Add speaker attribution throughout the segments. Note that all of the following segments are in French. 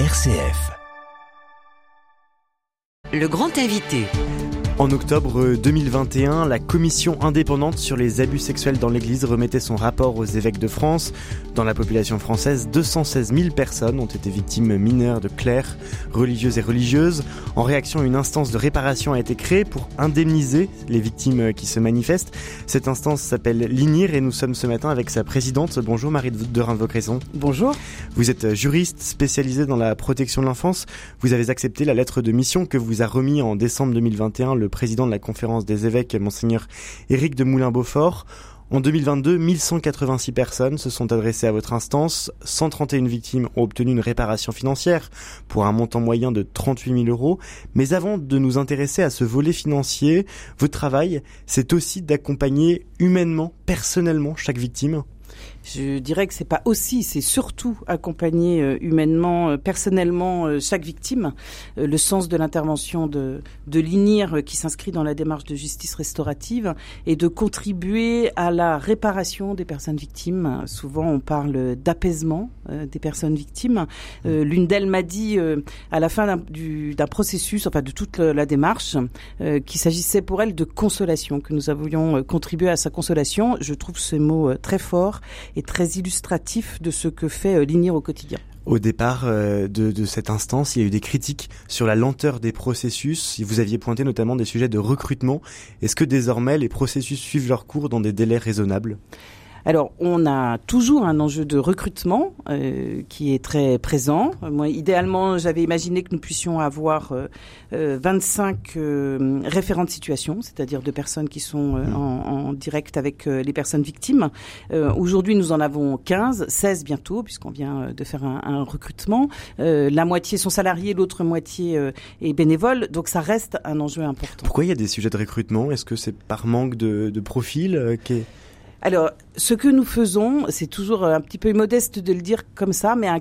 Speaker 1: RCF.
Speaker 2: Le grand invité.
Speaker 3: En octobre 2021, la commission indépendante sur les abus sexuels dans l'Église remettait son rapport aux évêques de France. Dans la population française, 216 000 personnes ont été victimes mineures de clercs, religieuses et religieuses. En réaction, une instance de réparation a été créée pour indemniser les victimes qui se manifestent. Cette instance s'appelle l'INIR et nous sommes ce matin avec sa présidente. Bonjour Marie de Reims-Vaucresson.
Speaker 4: Bonjour.
Speaker 3: Vous êtes juriste spécialisée dans la protection de l'enfance. Vous avez accepté la lettre de mission que vous a remis en décembre 2021 le président de la conférence des évêques, monseigneur Éric de Moulin-Beaufort. En 2022, 1186 personnes se sont adressées à votre instance, 131 victimes ont obtenu une réparation financière pour un montant moyen de 38 000 euros. Mais avant de nous intéresser à ce volet financier, votre travail, c'est aussi d'accompagner humainement, personnellement chaque victime
Speaker 4: je dirais que c'est pas aussi, c'est surtout accompagner euh, humainement, euh, personnellement euh, chaque victime. le sens de l'intervention de, de l'INIR qui s'inscrit dans la démarche de justice restaurative et de contribuer à la réparation des personnes victimes. Souvent, on parle d'apaisement des personnes victimes. L'une d'elles m'a dit à la fin d'un processus, enfin de toute la démarche, qu'il s'agissait pour elle de consolation, que nous avions contribué à sa consolation. Je trouve ce mot très fort est très illustratif de ce que fait euh, l'INIR au quotidien.
Speaker 3: Au départ euh, de, de, cette instance, il y a eu des critiques sur la lenteur des processus. Vous aviez pointé notamment des sujets de recrutement. Est-ce que désormais les processus suivent leur cours dans des délais raisonnables?
Speaker 4: Alors, on a toujours un enjeu de recrutement euh, qui est très présent. Moi, idéalement, j'avais imaginé que nous puissions avoir euh, 25 euh, euh, référents de situation, c'est-à-dire de personnes qui sont euh, mmh. en, en, direct avec les personnes victimes. Aujourd'hui, nous en avons 15, 16 bientôt, puisqu'on vient de faire un, un recrutement. la moitié sont salariés, l'autre moitié est bénévole. Donc, ça reste un enjeu important.
Speaker 3: Pourquoi il y a des sujets de recrutement? Est-ce que c'est par manque de, de profil qui est...
Speaker 4: Alors, ce que nous faisons, c'est toujours un petit peu modeste de le dire comme ça, mais a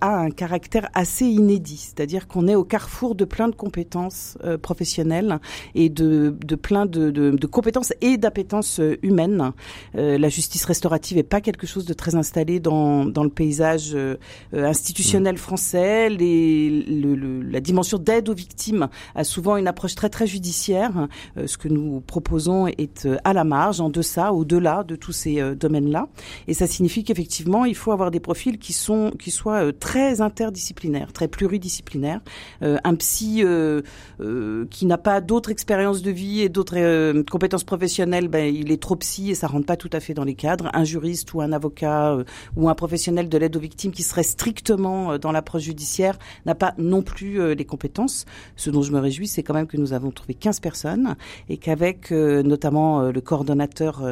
Speaker 4: un caractère assez inédit. C'est-à-dire qu'on est au carrefour de plein de compétences euh, professionnelles et de, de plein de, de, de, compétences et d'appétences euh, humaines. Euh, la justice restaurative est pas quelque chose de très installé dans, dans le paysage euh, institutionnel mmh. français. Les, le, le, la dimension d'aide aux victimes a souvent une approche très très judiciaire. ce que nous proposons est à la marge, en deçà, au-delà de tous ces euh, domaines-là. Et ça signifie qu'effectivement, il faut avoir des profils qui sont qui soient euh, très interdisciplinaires, très pluridisciplinaires. Euh, un psy qui n'a pas d'autres expériences de vie et d'autres compétences professionnelles, ben, il est trop psy et ça rentre pas tout à fait dans les cadres. Un juriste ou un avocat ou un professionnel de l'aide aux victimes qui serait strictement dans l'approche judiciaire n'a pas non plus les compétences. Ce dont je me réjouis, c'est quand même que nous avons trouvé 15 personnes et qu'avec notamment le coordonnateur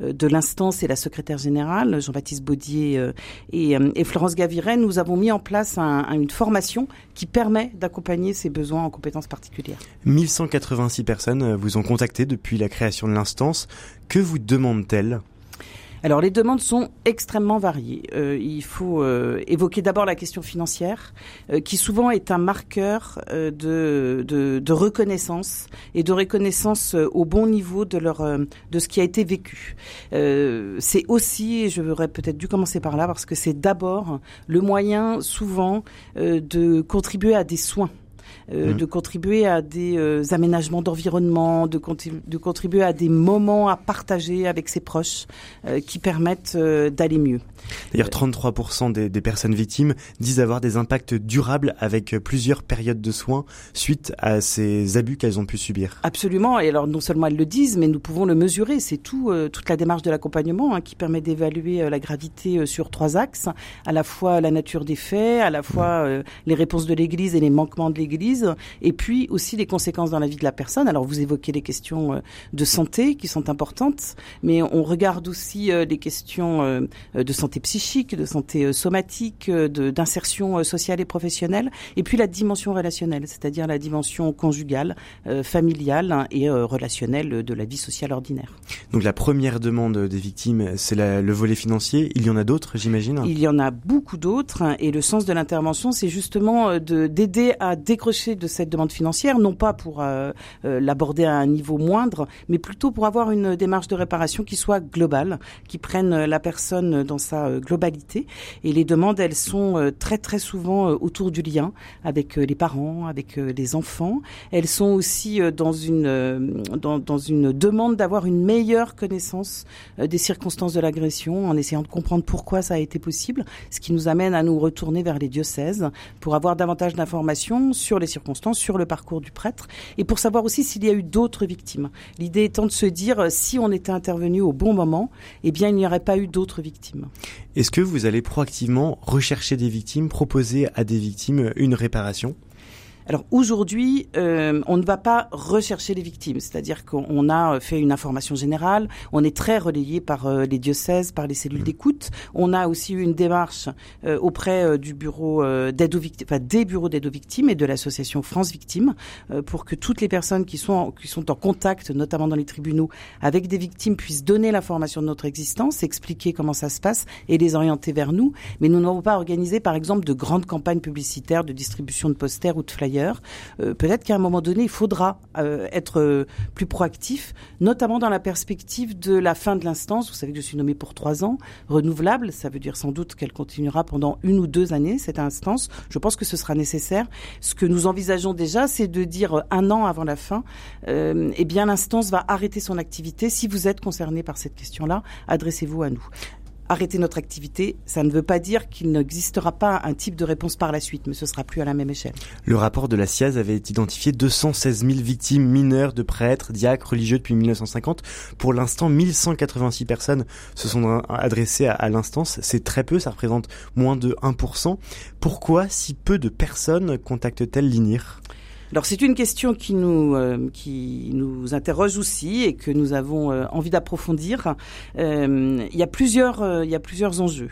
Speaker 4: de l'instance et la secrétaire générale, Jean-Baptiste Baudier euh, euh, et, Florence Gaviret, nous avons mis en place une formation qui permet d'accompagner ces besoins en compétences particulières.
Speaker 3: 1186 personnes euh, vous ont contacté depuis la création de l'instance. Que vous demandent-elles
Speaker 4: alors les demandes sont extrêmement variées. Euh, il faut euh, évoquer d'abord la question financière, euh, qui souvent est un marqueur de, reconnaissance et de reconnaissance au bon niveau de leur de ce qui a été vécu. c'est aussi, et je voudrais peut-être dû commencer par là, parce que c'est d'abord le moyen souvent de contribuer à des soins. Euh, mmh. de contribuer à des euh, aménagements d'environnement, de, de, contribuer à des moments à partager avec ses proches euh, qui permettent d'aller mieux.
Speaker 3: D'ailleurs, 33% des, des, personnes victimes disent avoir des impacts durables avec plusieurs périodes de soins suite à ces abus qu'elles ont pu subir.
Speaker 4: Absolument. Et alors, non seulement elles le disent, mais nous pouvons le mesurer. C'est tout, toute la démarche de l'accompagnement hein, qui permet d'évaluer la gravité sur trois axes, à la fois la nature des faits, à la fois mmh. les réponses de l'Église et les manquements de l'Église et puis aussi les conséquences dans la vie de la personne. Alors vous évoquez les questions euh, de santé qui sont importantes, mais on regarde aussi euh, les questions euh, de santé psychique, de santé somatique, d'insertion sociale et professionnelle, et puis la dimension relationnelle, c'est-à-dire la dimension conjugale, familiale et relationnelle de la vie sociale ordinaire.
Speaker 3: Donc la première demande des victimes, c'est le volet financier. Il y en a d'autres, j'imagine?
Speaker 4: Il y en a beaucoup d'autres, et le sens de l'intervention, c'est justement d'aider à décrocher de cette demande financière, non pas pour euh, euh, l'aborder à un niveau moindre, mais plutôt pour avoir une démarche de réparation qui soit globale, qui prenne la personne dans sa globalité. Et les demandes, elles sont très très souvent autour du lien avec les parents, avec les enfants. Elles sont aussi dans une dans, dans une demande d'avoir une meilleure connaissance des circonstances de l'agression, en essayant de comprendre pourquoi ça a été possible, ce qui nous amène à nous retourner vers les diocèses pour avoir davantage d'informations sur les sur le parcours du prêtre, et pour savoir aussi s'il y a eu d'autres victimes. L'idée étant de se dire, euh, si on était intervenu au bon moment, eh bien, il n'y aurait pas eu d'autres victimes.
Speaker 3: Est-ce que vous allez proactivement rechercher des victimes, proposer à des victimes une réparation?
Speaker 4: Alors aujourd'hui, euh, on ne va pas rechercher les victimes, c'est-à-dire qu'on a fait une information générale, on est très relayé par euh, les diocèses, par les cellules mmh. d'écoute. On a aussi eu une démarche euh, auprès du bureau d'aide aux victimes, enfin des bureaux d'aide aux victimes et de l'association France Victimes, pour que toutes les personnes qui sont en, qui sont en contact, notamment dans les tribunaux, avec des victimes puissent donner l'information de notre existence, expliquer comment ça se passe et les orienter vers nous. Mais nous n'avons pas organisé, par exemple, de grandes campagnes publicitaires de distribution de posters ou de flyers euh, peut-être qu'à un moment donné, il faudra euh, être euh, plus proactif, notamment dans la perspective de la fin de l'instance. Vous savez que je suis nommée pour trois ans, renouvelable. Ça veut dire sans doute qu'elle continuera pendant une ou deux années, cette instance. Je pense que ce sera nécessaire. Ce que nous envisageons déjà, c'est de dire un an avant la fin, eh bien l'instance va arrêter son activité. Si vous êtes concerné par cette question-là, adressez-vous à nous arrêter notre activité, ça ne veut pas dire qu'il n'existera pas un type de réponse par la suite, mais ce sera plus à la même échelle.
Speaker 3: Le rapport de la SIAZ avait identifié 216 000 victimes mineures de prêtres, diacres, religieux depuis 1950. Pour l'instant, 1186 personnes se sont adressées à, l'instance. C'est très peu, ça représente moins de 1%. Pourquoi si peu de personnes contactent-elles l'INIR?
Speaker 4: Alors c'est une question qui nous euh, qui nous interroge aussi et que nous avons euh, envie d'approfondir. Euh, il y a plusieurs il y a plusieurs enjeux.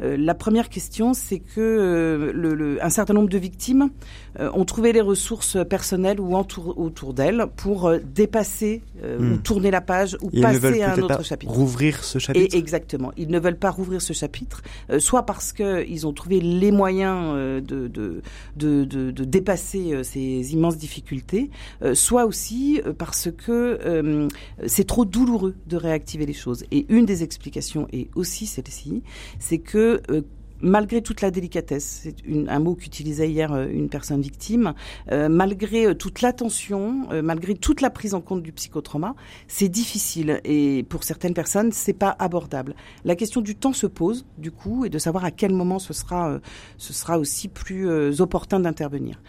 Speaker 4: la première question c'est que le, un certain nombre de victimes ont trouvé les ressources personnelles ou autour, autour d'elles pour dépasser ou hmm. tourner la page ou passer à un autre chapitre.
Speaker 3: Rouvrir ce chapitre?
Speaker 4: Et exactement. Ils ne veulent pas rouvrir ce chapitre, soit parce que ils ont trouvé les moyens de de, de, de, de dépasser ces immenses difficultés, euh, soit aussi euh, parce que euh, c'est trop douloureux de réactiver les choses. Et une des explications est aussi celle-ci, c'est que malgré toute la délicatesse, c'est un mot qu'utilisait hier une personne victime, malgré toute l'attention, malgré toute la prise en compte du psychotrauma, c'est difficile et pour certaines personnes, c'est pas abordable. La question du temps se pose du coup et de savoir à quel moment ce sera, ce sera aussi plus opportun d'intervenir.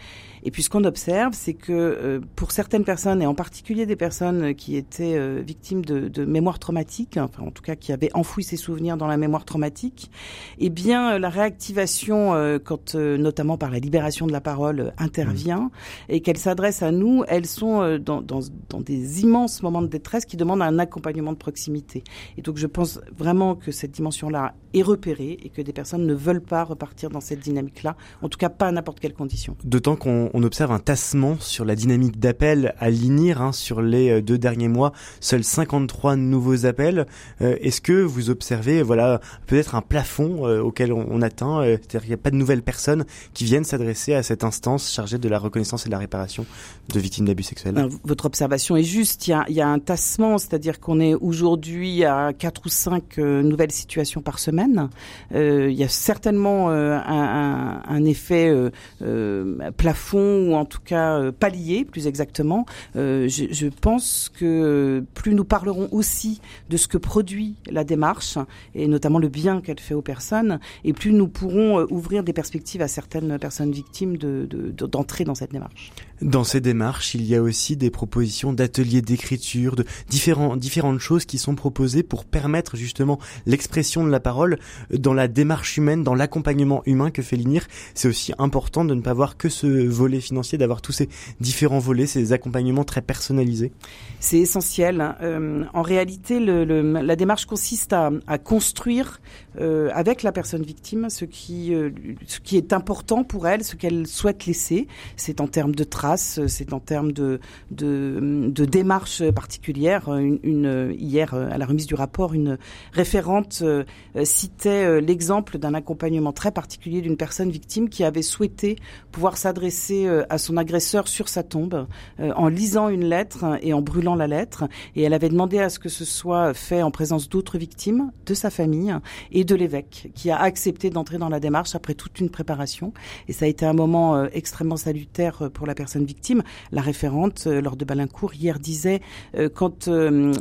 Speaker 4: Et puis ce qu'on observe, c'est que euh, pour certaines personnes, et en particulier des personnes qui étaient euh, victimes de, de, mémoire traumatique, enfin en tout cas qui avaient enfoui ces souvenirs dans la mémoire traumatique, eh bien euh, la réactivation, quand notamment par la libération de la parole intervient mmh. et qu'elle s'adresse à nous, elles sont dans, dans, dans, des immenses moments de détresse qui demandent un accompagnement de proximité. Et donc je pense vraiment que cette dimension-là est repérée et que des personnes ne veulent pas repartir dans cette dynamique-là, en tout cas pas à n'importe quelle condition.
Speaker 3: D'autant qu'on on, observe un tassement sur la dynamique d'appel à l'INIR hein, sur les euh, deux derniers mois. Seuls 53 nouveaux appels. Euh, est-ce que vous observez, voilà, peut-être un plafond euh, auquel on, atteint C'est-à-dire qu'il n'y a pas de nouvelles personnes qui viennent s'adresser à cette instance chargée de la reconnaissance et de la réparation de victimes d'abus sexuels?
Speaker 4: votre observation est juste. Il y a, un tassement, c'est-à-dire qu'on est aujourd'hui à quatre ou cinq nouvelles situations par semaine. Il y a certainement un, un, effet plafond ou en tout cas euh, pallier plus exactement. Euh, je, pense que plus nous parlerons aussi de ce que produit la démarche et notamment le bien qu'elle fait aux personnes, et plus nous pourrons euh, ouvrir des perspectives à certaines personnes victimes d'entrer de, de, dans cette démarche.
Speaker 3: Dans ces démarches, il y a aussi des propositions d'ateliers d'écriture, de différents, différentes choses qui sont proposées pour permettre justement l'expression de la parole dans la démarche humaine, dans l'accompagnement humain que fait l'INIR. C'est aussi important de ne pas voir que ce volet financier, d'avoir tous ces différents volets, ces accompagnements très personnalisés.
Speaker 4: C'est essentiel. Hein. Euh, en réalité, le, le, la démarche consiste à, à construire avec la personne victime ce qui, ce qui est important pour elle, ce qu'elle souhaite laisser. C'est en termes de traces, c'est en termes de, démarches particulières. Hier, à la remise du rapport, une référente citait l'exemple d'un accompagnement très particulier d'une personne victime qui avait souhaité pouvoir s'adresser à son agresseur sur sa tombe en lisant une lettre et en brûlant la lettre. Et elle avait demandé à ce que ce soit fait en présence d'autres victimes, de sa famille et de l'évêque, qui a accepté d'entrer dans la démarche après toute une préparation. Et ça a été un moment euh, extrêmement salutaire euh, pour la personne victime. La référente, euh, lors de Balincourt, hier disait, quand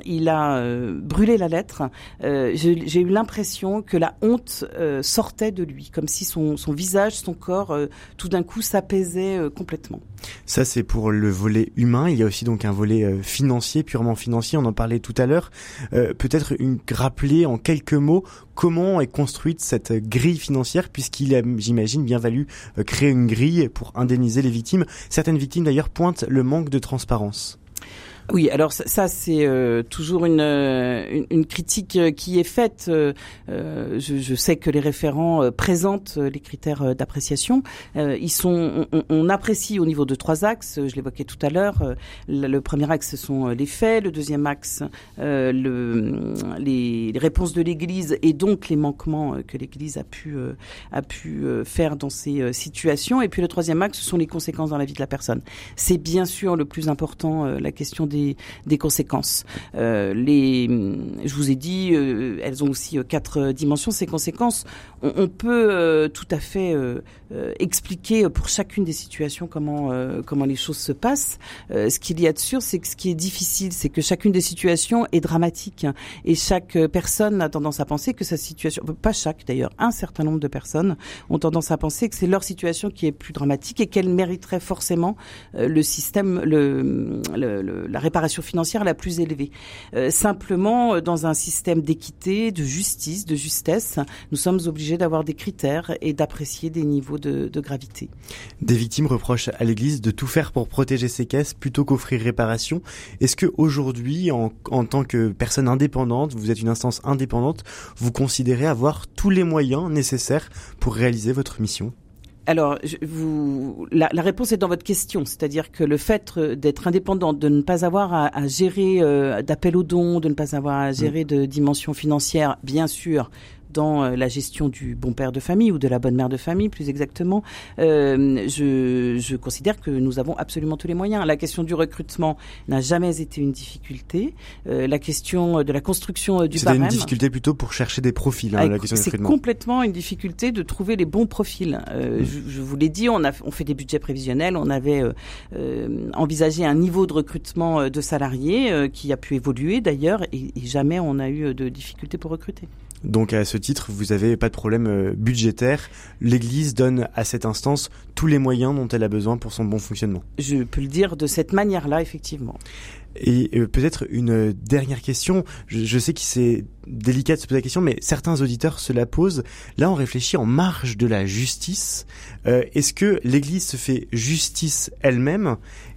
Speaker 4: il a brûlé la lettre, j'ai eu l'impression que la honte sortait de lui, comme si son, son visage, son corps, tout d'un coup s'apaisait complètement.
Speaker 3: Ça, c'est pour le volet humain. Il y a aussi donc un volet financier, purement financier. On en parlait tout à l'heure. Peut-être une rappeler en quelques mots comment est construite cette grille financière, puisqu'il a, j'imagine, bien valu euh, créer une grille pour indemniser les victimes. Certaines victimes d'ailleurs pointent le manque de transparence.
Speaker 4: Oui, alors ça, c'est euh, toujours une, euh, une, critique euh, qui est faite. Euh, je, je, sais que les référents présentent les critères d'appréciation. ils sont, on, on, apprécie au niveau de trois axes. Je l'évoquais tout à l'heure. Le, premier axe, ce sont les faits. Le deuxième axe, le, les, les, réponses de l'Église et donc les manquements que l'Église a pu a pu faire dans ces situations. Et puis le troisième axe, ce sont les conséquences dans la vie de la personne. C'est bien sûr le plus important, la question des des, conséquences. Euh, je vous ai dit, euh, elles ont aussi euh, quatre dimensions. Ces conséquences, on, peut tout à fait expliquer pour chacune des situations comment comment les choses se passent. ce qu'il y a de sûr, c'est que ce qui est difficile, c'est que chacune des situations est dramatique et chaque personne a tendance à penser que sa situation, pas chaque d'ailleurs, un certain nombre de personnes ont tendance à penser que c'est leur situation qui est plus dramatique et qu'elle mériterait forcément le système, le, le, la réparation financière la plus élevée. Euh, simplement, euh, dans un système d'équité, de justice, de justesse, nous sommes obligés d'avoir des critères et d'apprécier des niveaux de, de gravité.
Speaker 3: Des victimes reprochent à l'Église de tout faire pour protéger ses caisses plutôt qu'offrir réparation. Est-ce que aujourd'hui, en, en tant que personne indépendante, vous êtes une instance indépendante, vous considérez avoir tous les moyens nécessaires pour réaliser votre mission?
Speaker 4: Alors, vous, la, la, réponse est dans votre question, c'est-à-dire que le fait d'être indépendant, de ne pas avoir à, à gérer euh, d'appel aux dons, de ne pas avoir à gérer mm. de dimension financière, bien sûr, dans euh, la gestion du bon père de famille ou de la bonne mère de famille, plus exactement, euh, je, je, considère que nous avons absolument tous les moyens. La question du recrutement n'a jamais été une difficulté. Euh, la question de la construction du barème...
Speaker 3: C'est une difficulté plutôt pour chercher des profils, hein, la question
Speaker 4: du recrutement. C'est complètement une difficulté de trouver les bons profils. Euh, mm. je, je, vous l'ai dit, on, a, on fait des budgets prévisionnels, on avait envisagé un niveau de recrutement de salariés qui a pu évoluer d'ailleurs, et, et jamais on a eu de difficultés pour recruter.
Speaker 3: Donc à ce titre, vous n'avez pas de problème euh, budgétaire. L'Église donne à cette instance tous les moyens dont elle a besoin pour son bon fonctionnement.
Speaker 4: Je peux le dire de cette manière-là, effectivement.
Speaker 3: Et euh, peut-être une dernière question. Je, sais que c'est délicat de se poser la question, mais certains auditeurs se la posent. Là, on réfléchit en marge de la justice. Euh, est-ce que l'Église se fait justice elle-même?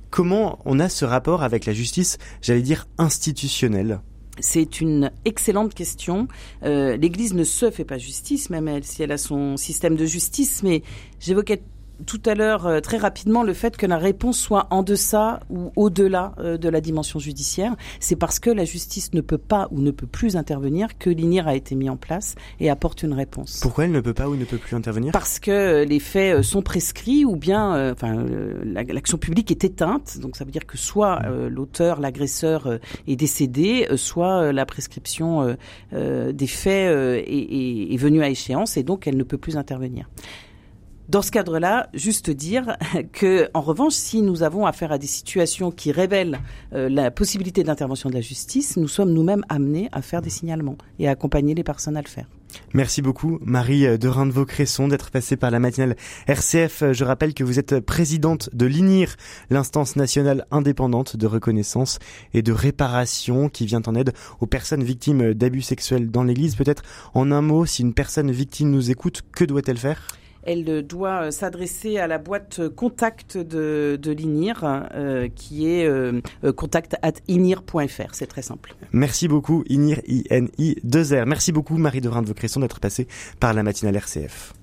Speaker 3: Comment on a ce rapport avec la justice, j'allais dire, institutionnelle?
Speaker 4: C'est une excellente question. Euh, L'Église ne se fait pas justice, même elle, si elle a son système de justice, mais j'évoquais tout à l'heure euh, très rapidement le fait que la réponse soit en deçà ou au-delà euh, de la dimension judiciaire. C'est parce que la justice ne peut pas ou ne peut plus intervenir que l'INIR a été mis en place et apporte une réponse.
Speaker 3: Pourquoi elle ne peut pas ou ne peut plus intervenir?
Speaker 4: Parce que euh, les faits sont prescrits ou bien enfin, l'action publique est éteinte. Donc ça veut dire que soit l'auteur, l'agresseur est décédé, soit la prescription des faits est, est venue à échéance et donc elle ne peut plus intervenir. Dans ce cadre-là, juste dire que, en revanche, si nous avons affaire à des situations qui révèlent euh, la possibilité d'intervention de la justice, nous sommes nous-mêmes amenés à faire des signalements et à accompagner les personnes à le faire.
Speaker 3: Merci beaucoup, Marie de Rindevaux-Cresson, d'être passée par la matinale RCF. Je rappelle que vous êtes présidente de l'INIR, l'instance nationale indépendante de reconnaissance et de réparation qui vient en aide aux personnes victimes d'abus sexuels dans l'Église. Peut-être en un mot, si une personne victime nous écoute, que doit-elle faire?
Speaker 4: Elle doit s'adresser à la boîte contact de, l'INIR, qui est contact at inir.fr. C'est très simple.
Speaker 3: Merci beaucoup, INIR, I-N-I, 2 R. Merci beaucoup, Marie de Vaucresson, d'être passée par la matinale RCF.